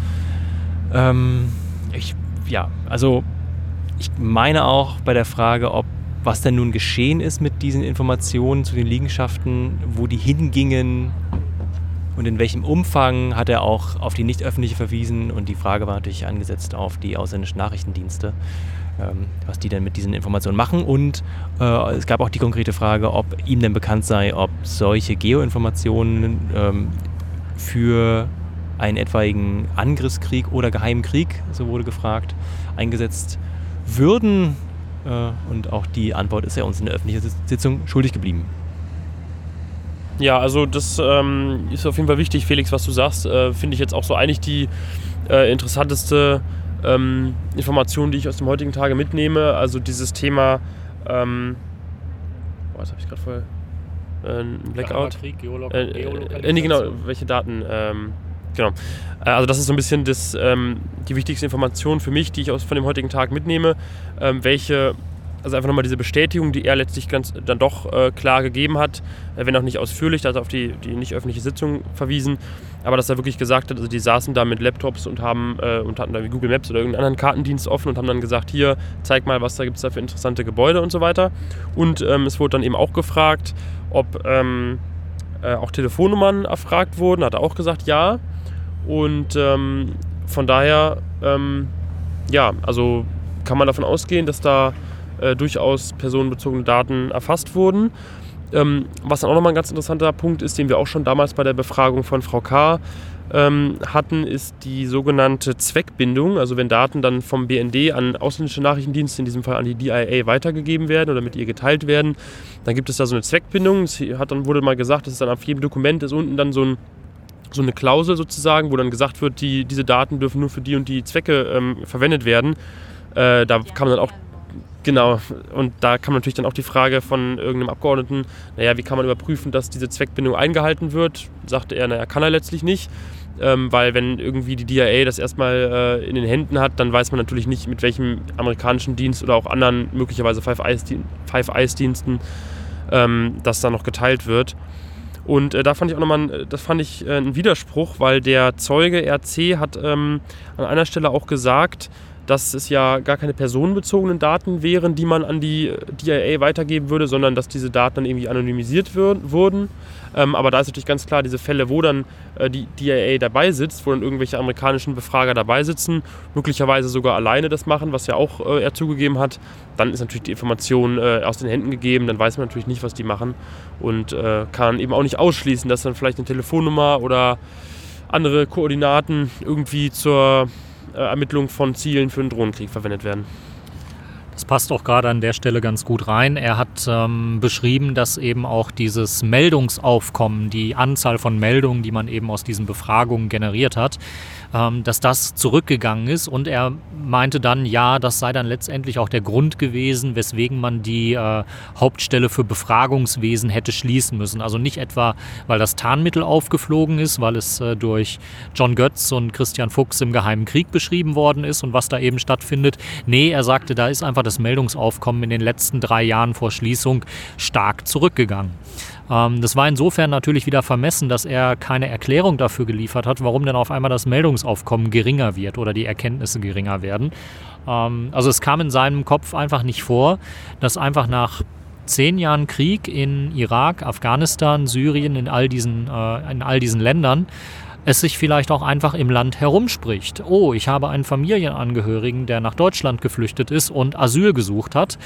Ähm, ich, ja, also ich meine auch bei der Frage, ob was denn nun geschehen ist mit diesen Informationen zu den Liegenschaften, wo die hingingen und in welchem Umfang hat er auch auf die nicht öffentliche verwiesen. Und die Frage war natürlich angesetzt auf die ausländischen Nachrichtendienste, ähm, was die denn mit diesen Informationen machen. Und äh, es gab auch die konkrete Frage, ob ihm denn bekannt sei, ob solche Geoinformationen ähm, für einen etwaigen Angriffskrieg oder geheimen Krieg, so wurde gefragt, eingesetzt würden. Äh, und auch die Antwort ist er uns in der öffentlichen Sitzung schuldig geblieben. Ja, also das ähm, ist auf jeden Fall wichtig, Felix, was du sagst. Äh, Finde ich jetzt auch so eigentlich die äh, interessanteste ähm, Information, die ich aus dem heutigen Tage mitnehme. Also dieses Thema, ähm, boah, jetzt habe ich gerade voll äh, ein Blackout. Krieg, Geolog äh, äh, nee, genau, welche Daten? Ähm, genau. Äh, also das ist so ein bisschen das, ähm, die wichtigste Information für mich, die ich aus, von dem heutigen Tag mitnehme. Ähm, welche also einfach nochmal diese Bestätigung, die er letztlich ganz, dann doch äh, klar gegeben hat, äh, wenn auch nicht ausführlich, da hat er auf die, die nicht öffentliche Sitzung verwiesen, aber dass er wirklich gesagt hat, also die saßen da mit Laptops und haben äh, und hatten da wie Google Maps oder irgendeinen anderen Kartendienst offen und haben dann gesagt, hier, zeig mal, was da gibt es da für interessante Gebäude und so weiter. Und ähm, es wurde dann eben auch gefragt, ob ähm, äh, auch Telefonnummern erfragt wurden, hat er auch gesagt, ja. Und ähm, von daher, ähm, ja, also kann man davon ausgehen, dass da äh, durchaus personenbezogene Daten erfasst wurden. Ähm, was dann auch nochmal ein ganz interessanter Punkt ist, den wir auch schon damals bei der Befragung von Frau K. Ähm, hatten, ist die sogenannte Zweckbindung. Also wenn Daten dann vom BND an ausländische Nachrichtendienste, in diesem Fall an die DIA, weitergegeben werden oder mit ihr geteilt werden, dann gibt es da so eine Zweckbindung. Es hat dann wurde mal gesagt, dass es dann auf jedem Dokument ist unten dann so ein so eine Klausel sozusagen, wo dann gesagt wird, die, diese Daten dürfen nur für die und die Zwecke ähm, verwendet werden. Äh, da kann man dann auch Genau, und da kam natürlich dann auch die Frage von irgendeinem Abgeordneten, naja, wie kann man überprüfen, dass diese Zweckbindung eingehalten wird? Sagte er, naja, kann er letztlich nicht, ähm, weil wenn irgendwie die DIA das erstmal äh, in den Händen hat, dann weiß man natürlich nicht, mit welchem amerikanischen Dienst oder auch anderen, möglicherweise Five Eyes-Diensten, ähm, das dann noch geteilt wird. Und äh, da fand ich auch nochmal, das fand ich äh, ein Widerspruch, weil der Zeuge RC hat ähm, an einer Stelle auch gesagt, dass es ja gar keine personenbezogenen Daten wären, die man an die DIA weitergeben würde, sondern dass diese Daten dann irgendwie anonymisiert wurden. Ähm, aber da ist natürlich ganz klar, diese Fälle, wo dann äh, die DIA dabei sitzt, wo dann irgendwelche amerikanischen Befrager dabei sitzen, möglicherweise sogar alleine das machen, was ja auch äh, er zugegeben hat, dann ist natürlich die Information äh, aus den Händen gegeben, dann weiß man natürlich nicht, was die machen und äh, kann eben auch nicht ausschließen, dass dann vielleicht eine Telefonnummer oder andere Koordinaten irgendwie zur äh, Ermittlung von Zielen für einen Drohnenkrieg verwendet werden. Das passt auch gerade an der Stelle ganz gut rein. Er hat ähm, beschrieben, dass eben auch dieses Meldungsaufkommen, die Anzahl von Meldungen, die man eben aus diesen Befragungen generiert hat, dass das zurückgegangen ist. Und er meinte dann, ja, das sei dann letztendlich auch der Grund gewesen, weswegen man die äh, Hauptstelle für Befragungswesen hätte schließen müssen. Also nicht etwa, weil das Tarnmittel aufgeflogen ist, weil es äh, durch John Götz und Christian Fuchs im Geheimen Krieg beschrieben worden ist und was da eben stattfindet. Nee, er sagte, da ist einfach das Meldungsaufkommen in den letzten drei Jahren vor Schließung stark zurückgegangen. Ähm, das war insofern natürlich wieder vermessen, dass er keine Erklärung dafür geliefert hat, warum denn auf einmal das Meldungsaufkommen geringer wird oder die Erkenntnisse geringer werden. Ähm, also es kam in seinem Kopf einfach nicht vor, dass einfach nach zehn Jahren Krieg in Irak, Afghanistan, Syrien, in all diesen, äh, in all diesen Ländern, es sich vielleicht auch einfach im Land herumspricht. Oh, ich habe einen Familienangehörigen, der nach Deutschland geflüchtet ist und Asyl gesucht hat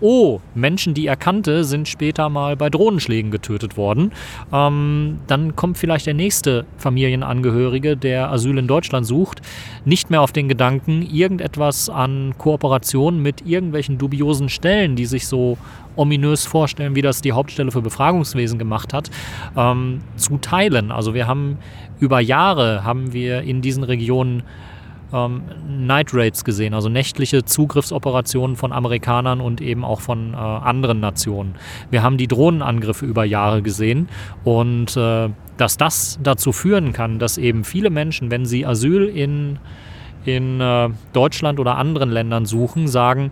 oh, Menschen, die er kannte, sind später mal bei Drohnenschlägen getötet worden. Ähm, dann kommt vielleicht der nächste Familienangehörige, der Asyl in Deutschland sucht, nicht mehr auf den Gedanken, irgendetwas an Kooperation mit irgendwelchen dubiosen Stellen, die sich so ominös vorstellen, wie das die Hauptstelle für Befragungswesen gemacht hat, ähm, zu teilen. Also wir haben über Jahre haben wir in diesen Regionen ähm, Night Raids gesehen, also nächtliche Zugriffsoperationen von Amerikanern und eben auch von äh, anderen Nationen. Wir haben die Drohnenangriffe über Jahre gesehen und äh, dass das dazu führen kann, dass eben viele Menschen, wenn sie Asyl in, in äh, Deutschland oder anderen Ländern suchen, sagen,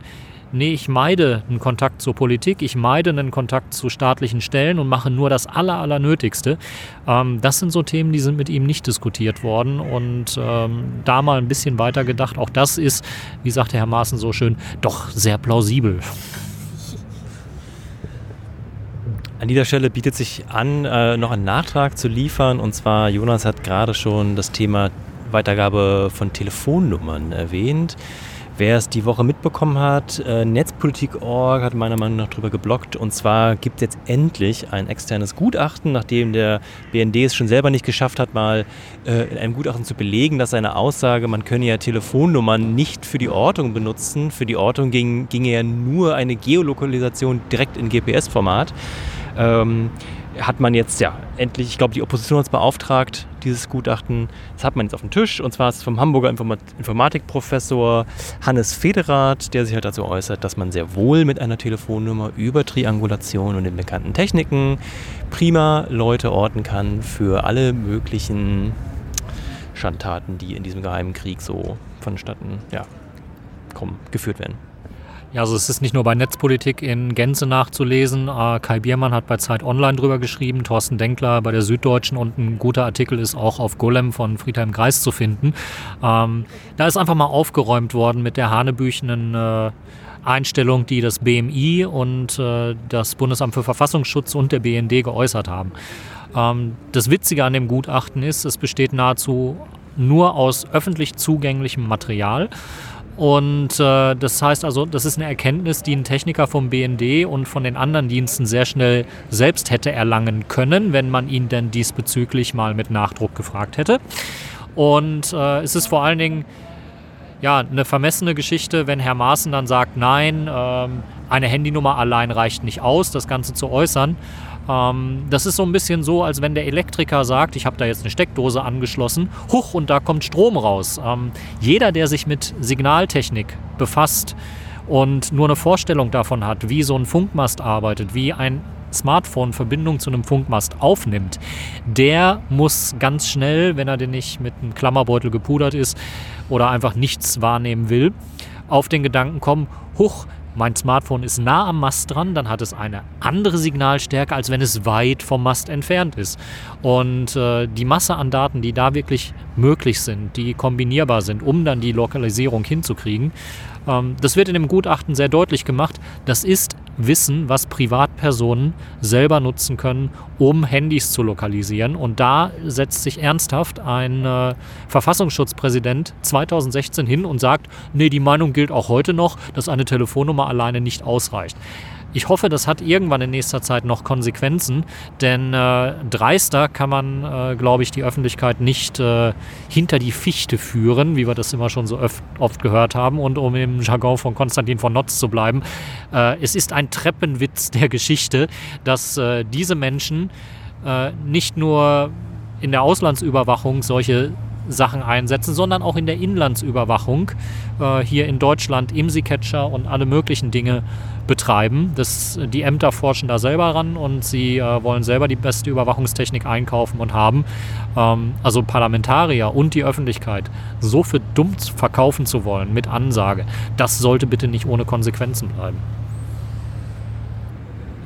nee, ich meide einen Kontakt zur Politik, ich meide einen Kontakt zu staatlichen Stellen und mache nur das Aller, Allernötigste. Ähm, das sind so Themen, die sind mit ihm nicht diskutiert worden und ähm, da mal ein bisschen weiter gedacht. Auch das ist, wie sagte Herr Maaßen so schön, doch sehr plausibel. An dieser Stelle bietet sich an, äh, noch einen Nachtrag zu liefern. Und zwar, Jonas hat gerade schon das Thema Weitergabe von Telefonnummern erwähnt. Wer es die Woche mitbekommen hat, äh, Netzpolitik.org hat meiner Meinung nach darüber geblockt. Und zwar gibt es jetzt endlich ein externes Gutachten, nachdem der BND es schon selber nicht geschafft hat, mal äh, in einem Gutachten zu belegen, dass seine Aussage, man könne ja Telefonnummern nicht für die Ortung benutzen. Für die Ortung ging, ginge ja nur eine Geolokalisation direkt in GPS-Format. Ähm, hat man jetzt ja endlich, ich glaube, die Opposition hat es beauftragt, dieses Gutachten. Das hat man jetzt auf dem Tisch und zwar ist es vom Hamburger Informat Informatikprofessor Hannes Federath, der sich halt dazu äußert, dass man sehr wohl mit einer Telefonnummer über Triangulation und den bekannten Techniken prima Leute orten kann für alle möglichen Schandtaten, die in diesem geheimen Krieg so vonstatten ja, kommen, geführt werden. Ja, also es ist nicht nur bei Netzpolitik in Gänze nachzulesen. Äh, Kai Biermann hat bei Zeit Online drüber geschrieben, Thorsten Denkler bei der Süddeutschen und ein guter Artikel ist auch auf Golem von Friedhelm Greis zu finden. Ähm, da ist einfach mal aufgeräumt worden mit der hanebüchenen äh, Einstellung, die das BMI und äh, das Bundesamt für Verfassungsschutz und der BND geäußert haben. Ähm, das Witzige an dem Gutachten ist, es besteht nahezu nur aus öffentlich zugänglichem Material. Und äh, das heißt also, das ist eine Erkenntnis, die ein Techniker vom BND und von den anderen Diensten sehr schnell selbst hätte erlangen können, wenn man ihn denn diesbezüglich mal mit Nachdruck gefragt hätte. Und äh, es ist vor allen Dingen ja, eine vermessene Geschichte, wenn Herr Maaßen dann sagt, nein, ähm, eine Handynummer allein reicht nicht aus, das Ganze zu äußern. Ähm, das ist so ein bisschen so, als wenn der Elektriker sagt, ich habe da jetzt eine Steckdose angeschlossen, huch, und da kommt Strom raus. Ähm, jeder, der sich mit Signaltechnik befasst und nur eine Vorstellung davon hat, wie so ein Funkmast arbeitet, wie ein Smartphone Verbindung zu einem Funkmast aufnimmt, der muss ganz schnell, wenn er denn nicht mit einem Klammerbeutel gepudert ist oder einfach nichts wahrnehmen will, auf den Gedanken kommen, huch, mein Smartphone ist nah am Mast dran, dann hat es eine andere Signalstärke, als wenn es weit vom Mast entfernt ist. Und äh, die Masse an Daten, die da wirklich möglich sind, die kombinierbar sind, um dann die Lokalisierung hinzukriegen, das wird in dem Gutachten sehr deutlich gemacht. Das ist Wissen, was Privatpersonen selber nutzen können, um Handys zu lokalisieren. Und da setzt sich ernsthaft ein äh, Verfassungsschutzpräsident 2016 hin und sagt, nee, die Meinung gilt auch heute noch, dass eine Telefonnummer alleine nicht ausreicht. Ich hoffe, das hat irgendwann in nächster Zeit noch Konsequenzen, denn äh, dreister kann man, äh, glaube ich, die Öffentlichkeit nicht äh, hinter die Fichte führen, wie wir das immer schon so oft gehört haben. Und um im Jargon von Konstantin von Notz zu bleiben, äh, es ist ein Treppenwitz der Geschichte, dass äh, diese Menschen äh, nicht nur in der Auslandsüberwachung solche Sachen einsetzen, sondern auch in der Inlandsüberwachung äh, hier in Deutschland IMSI-Catcher und alle möglichen Dinge betreiben. Das, die Ämter forschen da selber ran und sie äh, wollen selber die beste Überwachungstechnik einkaufen und haben. Ähm, also Parlamentarier und die Öffentlichkeit so für dumm verkaufen zu wollen mit Ansage, das sollte bitte nicht ohne Konsequenzen bleiben.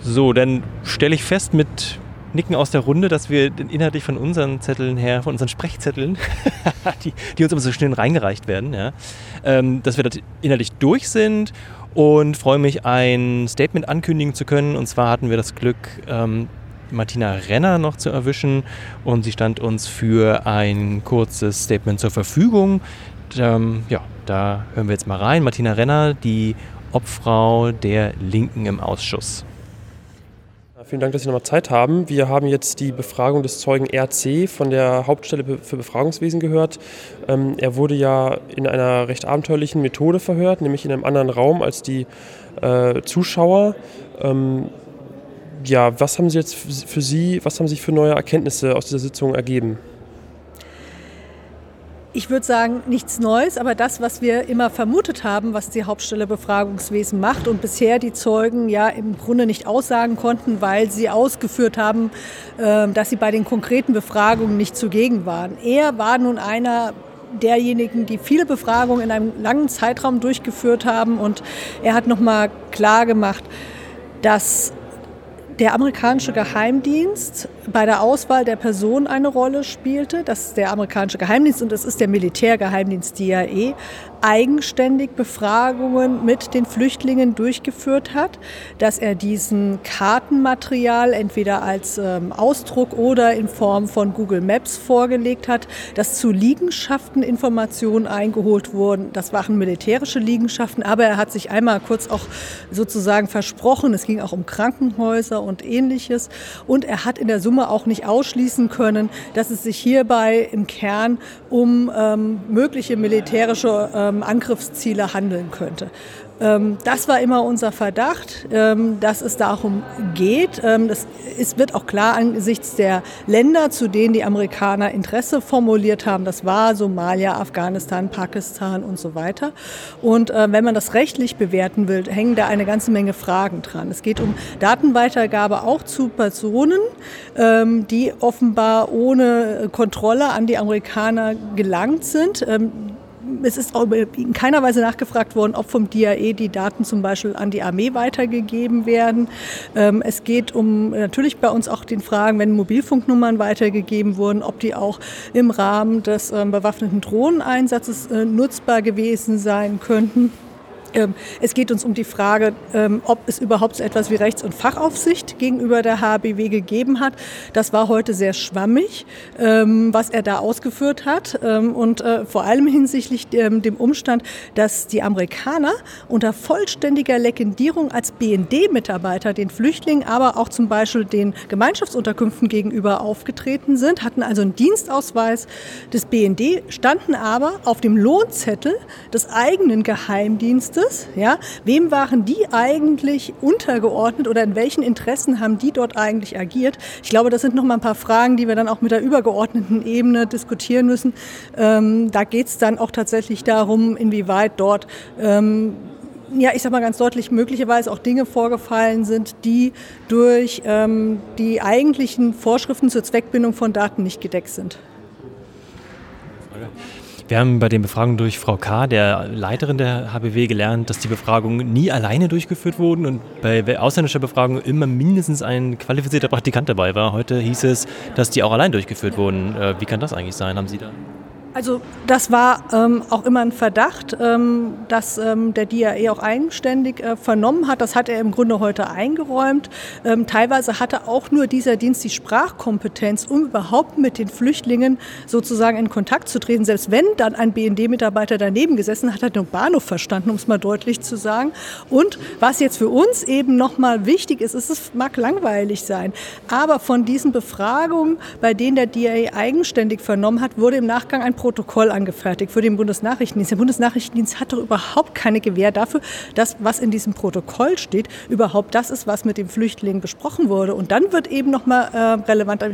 So, dann stelle ich fest mit Nicken aus der Runde, dass wir inhaltlich von unseren Zetteln her, von unseren Sprechzetteln, die, die, uns immer so schnell reingereicht werden, ja, ähm, dass wir da inhaltlich durch sind und freue mich, ein Statement ankündigen zu können. Und zwar hatten wir das Glück, ähm, Martina Renner noch zu erwischen und sie stand uns für ein kurzes Statement zur Verfügung. Ähm, ja, da hören wir jetzt mal rein. Martina Renner, die Obfrau der Linken im Ausschuss. Vielen Dank, dass Sie nochmal Zeit haben. Wir haben jetzt die Befragung des Zeugen RC von der Hauptstelle für Befragungswesen gehört. Ähm, er wurde ja in einer recht abenteuerlichen Methode verhört, nämlich in einem anderen Raum als die äh, Zuschauer. Ähm, ja, was haben Sie jetzt für Sie, was haben sich für neue Erkenntnisse aus dieser Sitzung ergeben? Ich würde sagen, nichts Neues, aber das, was wir immer vermutet haben, was die Hauptstelle Befragungswesen macht und bisher die Zeugen ja im Grunde nicht aussagen konnten, weil sie ausgeführt haben, ähm, dass sie bei den konkreten Befragungen nicht zugegen waren. Er war nun einer derjenigen, die viele Befragungen in einem langen Zeitraum durchgeführt haben und er hat nochmal klar gemacht, dass der amerikanische Geheimdienst bei der Auswahl der Person eine Rolle spielte. Das ist der amerikanische Geheimdienst und es ist der Militärgeheimdienst DIA, eigenständig Befragungen mit den Flüchtlingen durchgeführt hat, dass er diesen Kartenmaterial entweder als ähm, Ausdruck oder in Form von Google Maps vorgelegt hat, dass zu Liegenschaften Informationen eingeholt wurden. Das waren militärische Liegenschaften, aber er hat sich einmal kurz auch sozusagen versprochen, es ging auch um Krankenhäuser und ähnliches und er hat in der Summe auch nicht ausschließen können, dass es sich hierbei im Kern um ähm, mögliche militärische ähm, Angriffsziele handeln könnte. Ähm, das war immer unser Verdacht, ähm, dass es darum geht. Ähm, das ist, wird auch klar angesichts der Länder, zu denen die Amerikaner Interesse formuliert haben. Das war Somalia, Afghanistan, Pakistan und so weiter. Und äh, wenn man das rechtlich bewerten will, hängen da eine ganze Menge Fragen dran. Es geht um Datenweitergabe auch zu Personen, die offenbar ohne Kontrolle an die Amerikaner gelangt sind. Es ist auch in keiner Weise nachgefragt worden, ob vom DAE die Daten zum Beispiel an die Armee weitergegeben werden. Ähm, es geht um natürlich bei uns auch den Fragen, wenn Mobilfunknummern weitergegeben wurden, ob die auch im Rahmen des ähm, bewaffneten Drohneneinsatzes äh, nutzbar gewesen sein könnten. Ähm, es geht uns um die Frage, ähm, ob es überhaupt so etwas wie Rechts- und Fachaufsicht gegenüber der HBW gegeben hat. Das war heute sehr schwammig, ähm, was er da ausgeführt hat. Und äh, vor allem hinsichtlich dem Umstand, dass die Amerikaner unter vollständiger Legendierung als BND-Mitarbeiter den Flüchtlingen, aber auch zum Beispiel den Gemeinschaftsunterkünften gegenüber aufgetreten sind, hatten also einen Dienstausweis des BND, standen aber auf dem Lohnzettel des eigenen Geheimdienstes es? Ja? Wem waren die eigentlich untergeordnet oder in welchen Interessen haben die dort eigentlich agiert? Ich glaube, das sind noch mal ein paar Fragen, die wir dann auch mit der übergeordneten Ebene diskutieren müssen. Ähm, da geht es dann auch tatsächlich darum, inwieweit dort ähm, ja, ich sag mal ganz deutlich, möglicherweise auch Dinge vorgefallen sind, die durch ähm, die eigentlichen Vorschriften zur Zweckbindung von Daten nicht gedeckt sind. Wir haben bei den Befragungen durch Frau K., der Leiterin der HBW, gelernt, dass die Befragungen nie alleine durchgeführt wurden und bei ausländischer Befragung immer mindestens ein qualifizierter Praktikant dabei war. Heute hieß es, dass die auch allein durchgeführt wurden. Äh, wie kann das eigentlich sein? Haben Sie da? Also das war ähm, auch immer ein Verdacht, ähm, dass ähm, der DAE auch eigenständig äh, vernommen hat. Das hat er im Grunde heute eingeräumt. Ähm, teilweise hatte auch nur dieser Dienst die Sprachkompetenz, um überhaupt mit den Flüchtlingen sozusagen in Kontakt zu treten. Selbst wenn dann ein BND-Mitarbeiter daneben gesessen hat, hat er nur Bahnhof verstanden, um es mal deutlich zu sagen. Und was jetzt für uns eben nochmal wichtig ist, ist, es mag langweilig sein, aber von diesen Befragungen, bei denen der DAE eigenständig vernommen hat, wurde im Nachgang ein Protokoll angefertigt für den Bundesnachrichtendienst. Der Bundesnachrichtendienst hat doch überhaupt keine Gewähr dafür, dass was in diesem Protokoll steht, überhaupt das ist, was mit dem Flüchtling besprochen wurde. Und dann wird eben nochmal äh, relevant,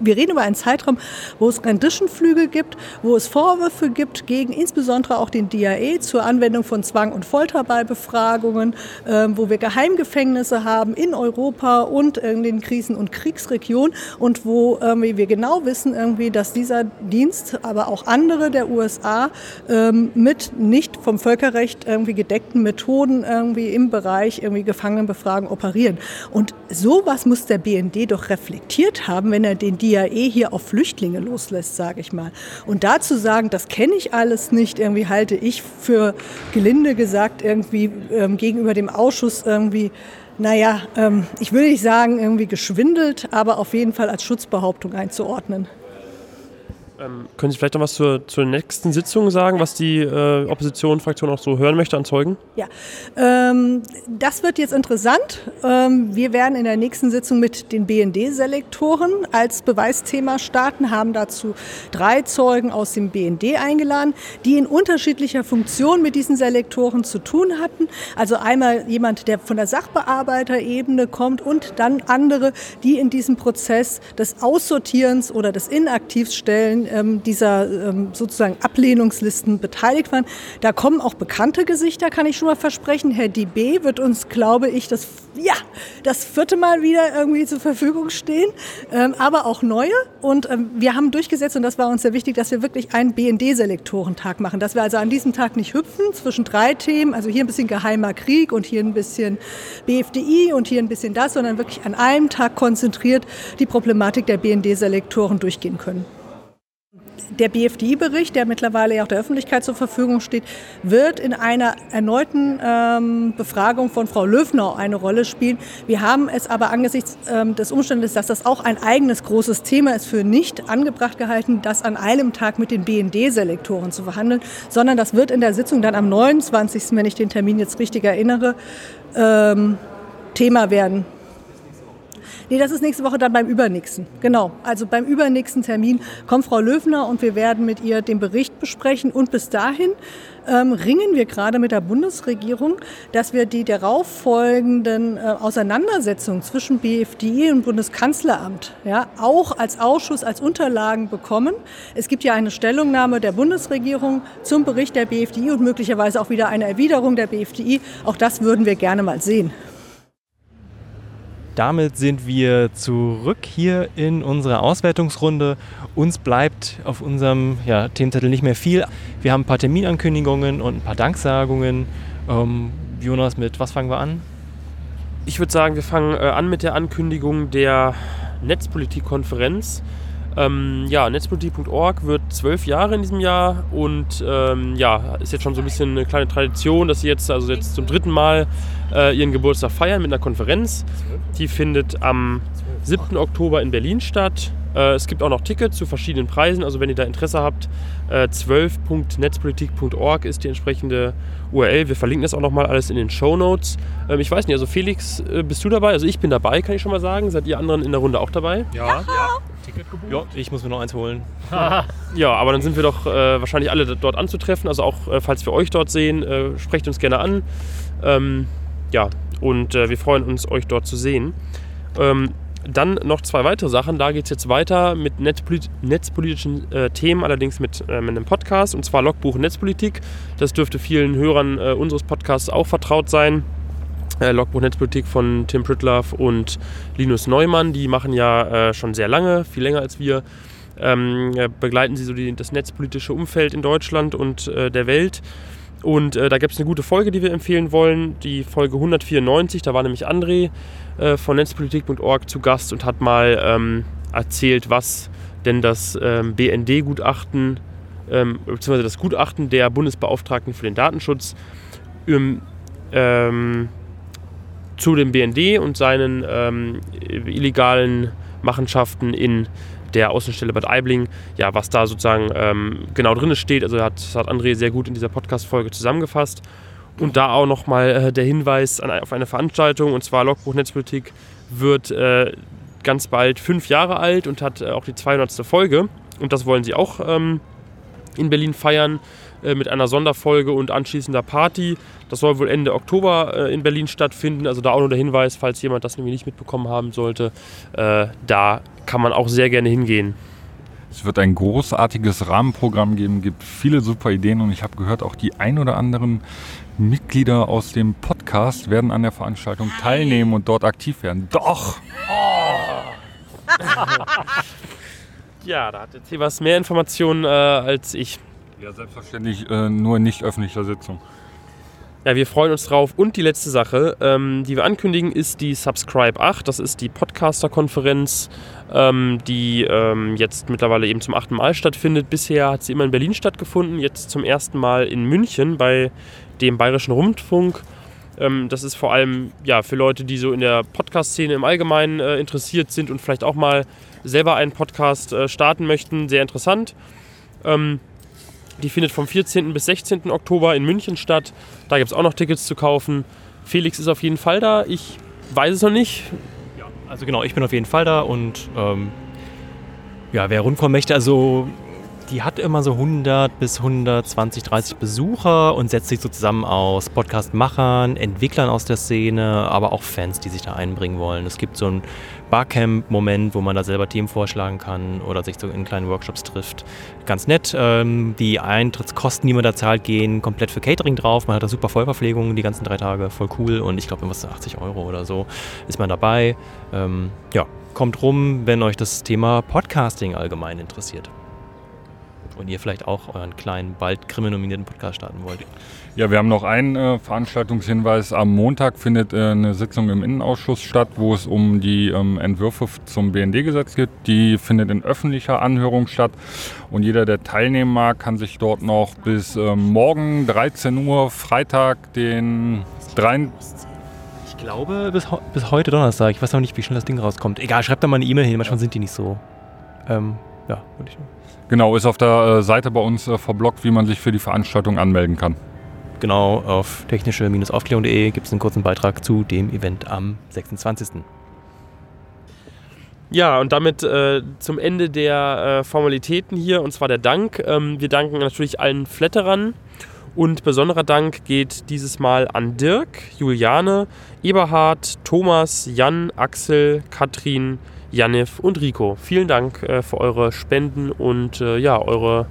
wir reden über einen Zeitraum, wo es Renditionflüge gibt, wo es Vorwürfe gibt gegen insbesondere auch den DAE zur Anwendung von Zwang und Folter bei Befragungen, äh, wo wir Geheimgefängnisse haben in Europa und in den Krisen- und Kriegsregionen und wo irgendwie wir genau wissen, irgendwie, dass dieser Dienst, aber auch andere der USA ähm, mit nicht vom Völkerrecht irgendwie gedeckten Methoden irgendwie im Bereich irgendwie Gefangenenbefragen operieren. Und sowas muss der BND doch reflektiert haben, wenn er den die ja eh hier auf Flüchtlinge loslässt, sage ich mal. Und dazu sagen, das kenne ich alles nicht, irgendwie halte ich für gelinde gesagt irgendwie ähm, gegenüber dem Ausschuss irgendwie naja, ähm, ich will nicht sagen irgendwie geschwindelt, aber auf jeden Fall als Schutzbehauptung einzuordnen. Ähm, können Sie vielleicht noch was zur, zur nächsten Sitzung sagen, was die äh, Oppositionsfraktion auch so hören möchte an Zeugen? Ja, ähm, das wird jetzt interessant. Ähm, wir werden in der nächsten Sitzung mit den BND-Selektoren als Beweisthema starten, haben dazu drei Zeugen aus dem BND eingeladen, die in unterschiedlicher Funktion mit diesen Selektoren zu tun hatten. Also einmal jemand, der von der Sachbearbeiterebene kommt und dann andere, die in diesem Prozess des Aussortierens oder des Inaktivstellen ähm, dieser ähm, sozusagen Ablehnungslisten beteiligt waren. Da kommen auch bekannte Gesichter, kann ich schon mal versprechen. Herr DB wird uns, glaube ich, das, ja, das vierte Mal wieder irgendwie zur Verfügung stehen, ähm, aber auch neue. Und ähm, wir haben durchgesetzt, und das war uns sehr wichtig, dass wir wirklich einen BND-Selektorentag machen, dass wir also an diesem Tag nicht hüpfen zwischen drei Themen, also hier ein bisschen geheimer Krieg und hier ein bisschen BFDI und hier ein bisschen das, sondern wirklich an einem Tag konzentriert die Problematik der BND-Selektoren durchgehen können. Der BFDI-Bericht, der mittlerweile ja auch der Öffentlichkeit zur Verfügung steht, wird in einer erneuten ähm, Befragung von Frau Löfnau eine Rolle spielen. Wir haben es aber angesichts ähm, des Umstandes, dass das auch ein eigenes großes Thema ist, für nicht angebracht gehalten, das an einem Tag mit den BND-Selektoren zu verhandeln, sondern das wird in der Sitzung dann am 29., wenn ich den Termin jetzt richtig erinnere, ähm, Thema werden. Nee, das ist nächste Woche dann beim übernächsten. Genau. Also beim übernächsten Termin kommt Frau Löwner und wir werden mit ihr den Bericht besprechen. Und bis dahin ähm, ringen wir gerade mit der Bundesregierung, dass wir die darauffolgenden äh, Auseinandersetzungen zwischen BFDI und Bundeskanzleramt ja, auch als Ausschuss, als Unterlagen bekommen. Es gibt ja eine Stellungnahme der Bundesregierung zum Bericht der BFDI und möglicherweise auch wieder eine Erwiderung der BFDI. Auch das würden wir gerne mal sehen damit sind wir zurück hier in unserer Auswertungsrunde. Uns bleibt auf unserem ja, Themenzettel nicht mehr viel. Wir haben ein paar Terminankündigungen und ein paar Danksagungen. Ähm, Jonas, mit was fangen wir an? Ich würde sagen, wir fangen äh, an mit der Ankündigung der Netzpolitikkonferenz. Ähm, ja, netzpolitik.org wird zwölf Jahre in diesem Jahr und ähm, ja, ist jetzt schon so ein bisschen eine kleine Tradition, dass sie jetzt also jetzt zum dritten Mal äh, ihren Geburtstag feiern mit einer Konferenz. Die findet am 7. Oktober in Berlin statt. Äh, es gibt auch noch Tickets zu verschiedenen Preisen, also wenn ihr da Interesse habt, äh, 12.netzpolitik.org ist die entsprechende URL. Wir verlinken das auch nochmal alles in den Show Notes. Ähm, ich weiß nicht, also Felix, äh, bist du dabei? Also ich bin dabei, kann ich schon mal sagen. Seid ihr anderen in der Runde auch dabei? Ja. ja. Ticket gebucht? Ja, ich muss mir noch eins holen. ja, aber dann sind wir doch äh, wahrscheinlich alle dort anzutreffen. Also auch äh, falls wir euch dort sehen, äh, sprecht uns gerne an. Ähm, ja, und äh, wir freuen uns, euch dort zu sehen. Ähm, dann noch zwei weitere Sachen. Da geht es jetzt weiter mit netzpolit netzpolitischen äh, Themen, allerdings mit, äh, mit, einem Podcast, und zwar Logbuch Netzpolitik. Das dürfte vielen Hörern äh, unseres Podcasts auch vertraut sein. Äh, Logbuch Netzpolitik von Tim Pritloff und Linus Neumann. Die machen ja äh, schon sehr lange, viel länger als wir. Ähm, begleiten sie so die, das netzpolitische Umfeld in Deutschland und äh, der Welt. Und äh, da gibt es eine gute Folge, die wir empfehlen wollen, die Folge 194. Da war nämlich André äh, von netzpolitik.org zu Gast und hat mal ähm, erzählt, was denn das ähm, BND-Gutachten, ähm, beziehungsweise das Gutachten der Bundesbeauftragten für den Datenschutz ähm, zu dem BND und seinen ähm, illegalen Machenschaften in der Außenstelle Bad Aibling, ja, was da sozusagen ähm, genau drin steht. Also hat, hat André sehr gut in dieser Podcast-Folge zusammengefasst. Und da auch nochmal äh, der Hinweis an, auf eine Veranstaltung, und zwar Logbuch Netzpolitik wird äh, ganz bald fünf Jahre alt und hat äh, auch die 200. Folge. Und das wollen sie auch ähm, in Berlin feiern äh, mit einer Sonderfolge und anschließender Party. Das soll wohl Ende Oktober äh, in Berlin stattfinden. Also da auch nur der Hinweis, falls jemand das nämlich nicht mitbekommen haben sollte, äh, da kann man auch sehr gerne hingehen. Es wird ein großartiges Rahmenprogramm geben, gibt viele super Ideen und ich habe gehört, auch die ein oder anderen Mitglieder aus dem Podcast werden an der Veranstaltung teilnehmen und dort aktiv werden. Doch! Oh. ja, da hat jetzt hier was mehr Informationen äh, als ich. Ja, selbstverständlich äh, nur in nicht öffentlicher Sitzung. Ja, wir freuen uns drauf. Und die letzte Sache, ähm, die wir ankündigen, ist die Subscribe 8. Das ist die Podcaster-Konferenz, ähm, die ähm, jetzt mittlerweile eben zum achten Mal stattfindet. Bisher hat sie immer in Berlin stattgefunden, jetzt zum ersten Mal in München bei dem Bayerischen Rundfunk. Ähm, das ist vor allem ja, für Leute, die so in der Podcast-Szene im Allgemeinen äh, interessiert sind und vielleicht auch mal selber einen Podcast äh, starten möchten, sehr interessant. Ähm, die findet vom 14. bis 16. Oktober in München statt. Da gibt es auch noch Tickets zu kaufen. Felix ist auf jeden Fall da. Ich weiß es noch nicht. Ja, also genau, ich bin auf jeden Fall da und ähm, ja, wer rundkommen möchte, also die hat immer so 100 bis 120, 30 Besucher und setzt sich so zusammen aus Podcast-Machern, Entwicklern aus der Szene, aber auch Fans, die sich da einbringen wollen. Es gibt so einen Barcamp-Moment, wo man da selber Themen vorschlagen kann oder sich so in kleinen Workshops trifft. Ganz nett. Ähm, die Eintrittskosten, die man da zahlt, gehen komplett für Catering drauf. Man hat da super Vollverpflegung die ganzen drei Tage, voll cool. Und ich glaube, irgendwas 80 Euro oder so ist man dabei. Ähm, ja, kommt rum, wenn euch das Thema Podcasting allgemein interessiert und ihr vielleicht auch euren kleinen, bald krimi-nominierten Podcast starten wollt. Ja, wir haben noch einen äh, Veranstaltungshinweis. Am Montag findet äh, eine Sitzung im Innenausschuss statt, wo es um die ähm, Entwürfe zum BND-Gesetz geht. Die findet in öffentlicher Anhörung statt und jeder, der teilnehmen mag, kann sich dort noch bis ähm, morgen 13 Uhr, Freitag, den 3. Ich glaube, bis, bis heute Donnerstag. Ich weiß noch nicht, wie schnell das Ding rauskommt. Egal, schreibt da mal eine E-Mail hin. Manchmal sind die nicht so. Ähm, ja, würde ich. Genau, ist auf der äh, Seite bei uns äh, verblockt, wie man sich für die Veranstaltung anmelden kann. Genau, auf technische-aufklärung.de gibt es einen kurzen Beitrag zu dem Event am 26. Ja, und damit äh, zum Ende der äh, Formalitäten hier, und zwar der Dank. Ähm, wir danken natürlich allen Flatterern. Und besonderer Dank geht dieses Mal an Dirk, Juliane, Eberhard, Thomas, Jan, Axel, Katrin, Janif und Rico. Vielen Dank äh, für eure Spenden und äh, ja, eure,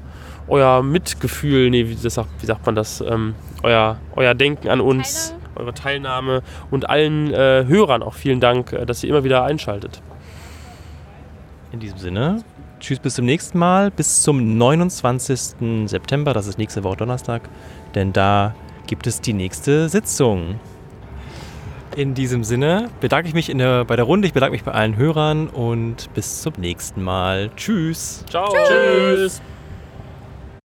euer Mitgefühl, nee, wie, sagt, wie sagt man das? Ähm, euer, euer Denken an uns, Teilnahme. eure Teilnahme und allen äh, Hörern auch vielen Dank, äh, dass ihr immer wieder einschaltet. In diesem Sinne, tschüss bis zum nächsten Mal, bis zum 29. September, das ist nächste Woche Donnerstag, denn da gibt es die nächste Sitzung. In diesem Sinne bedanke ich mich der, bei der Runde, ich bedanke mich bei allen Hörern und bis zum nächsten Mal. Tschüss. Ciao. Tschüss. Tschüss.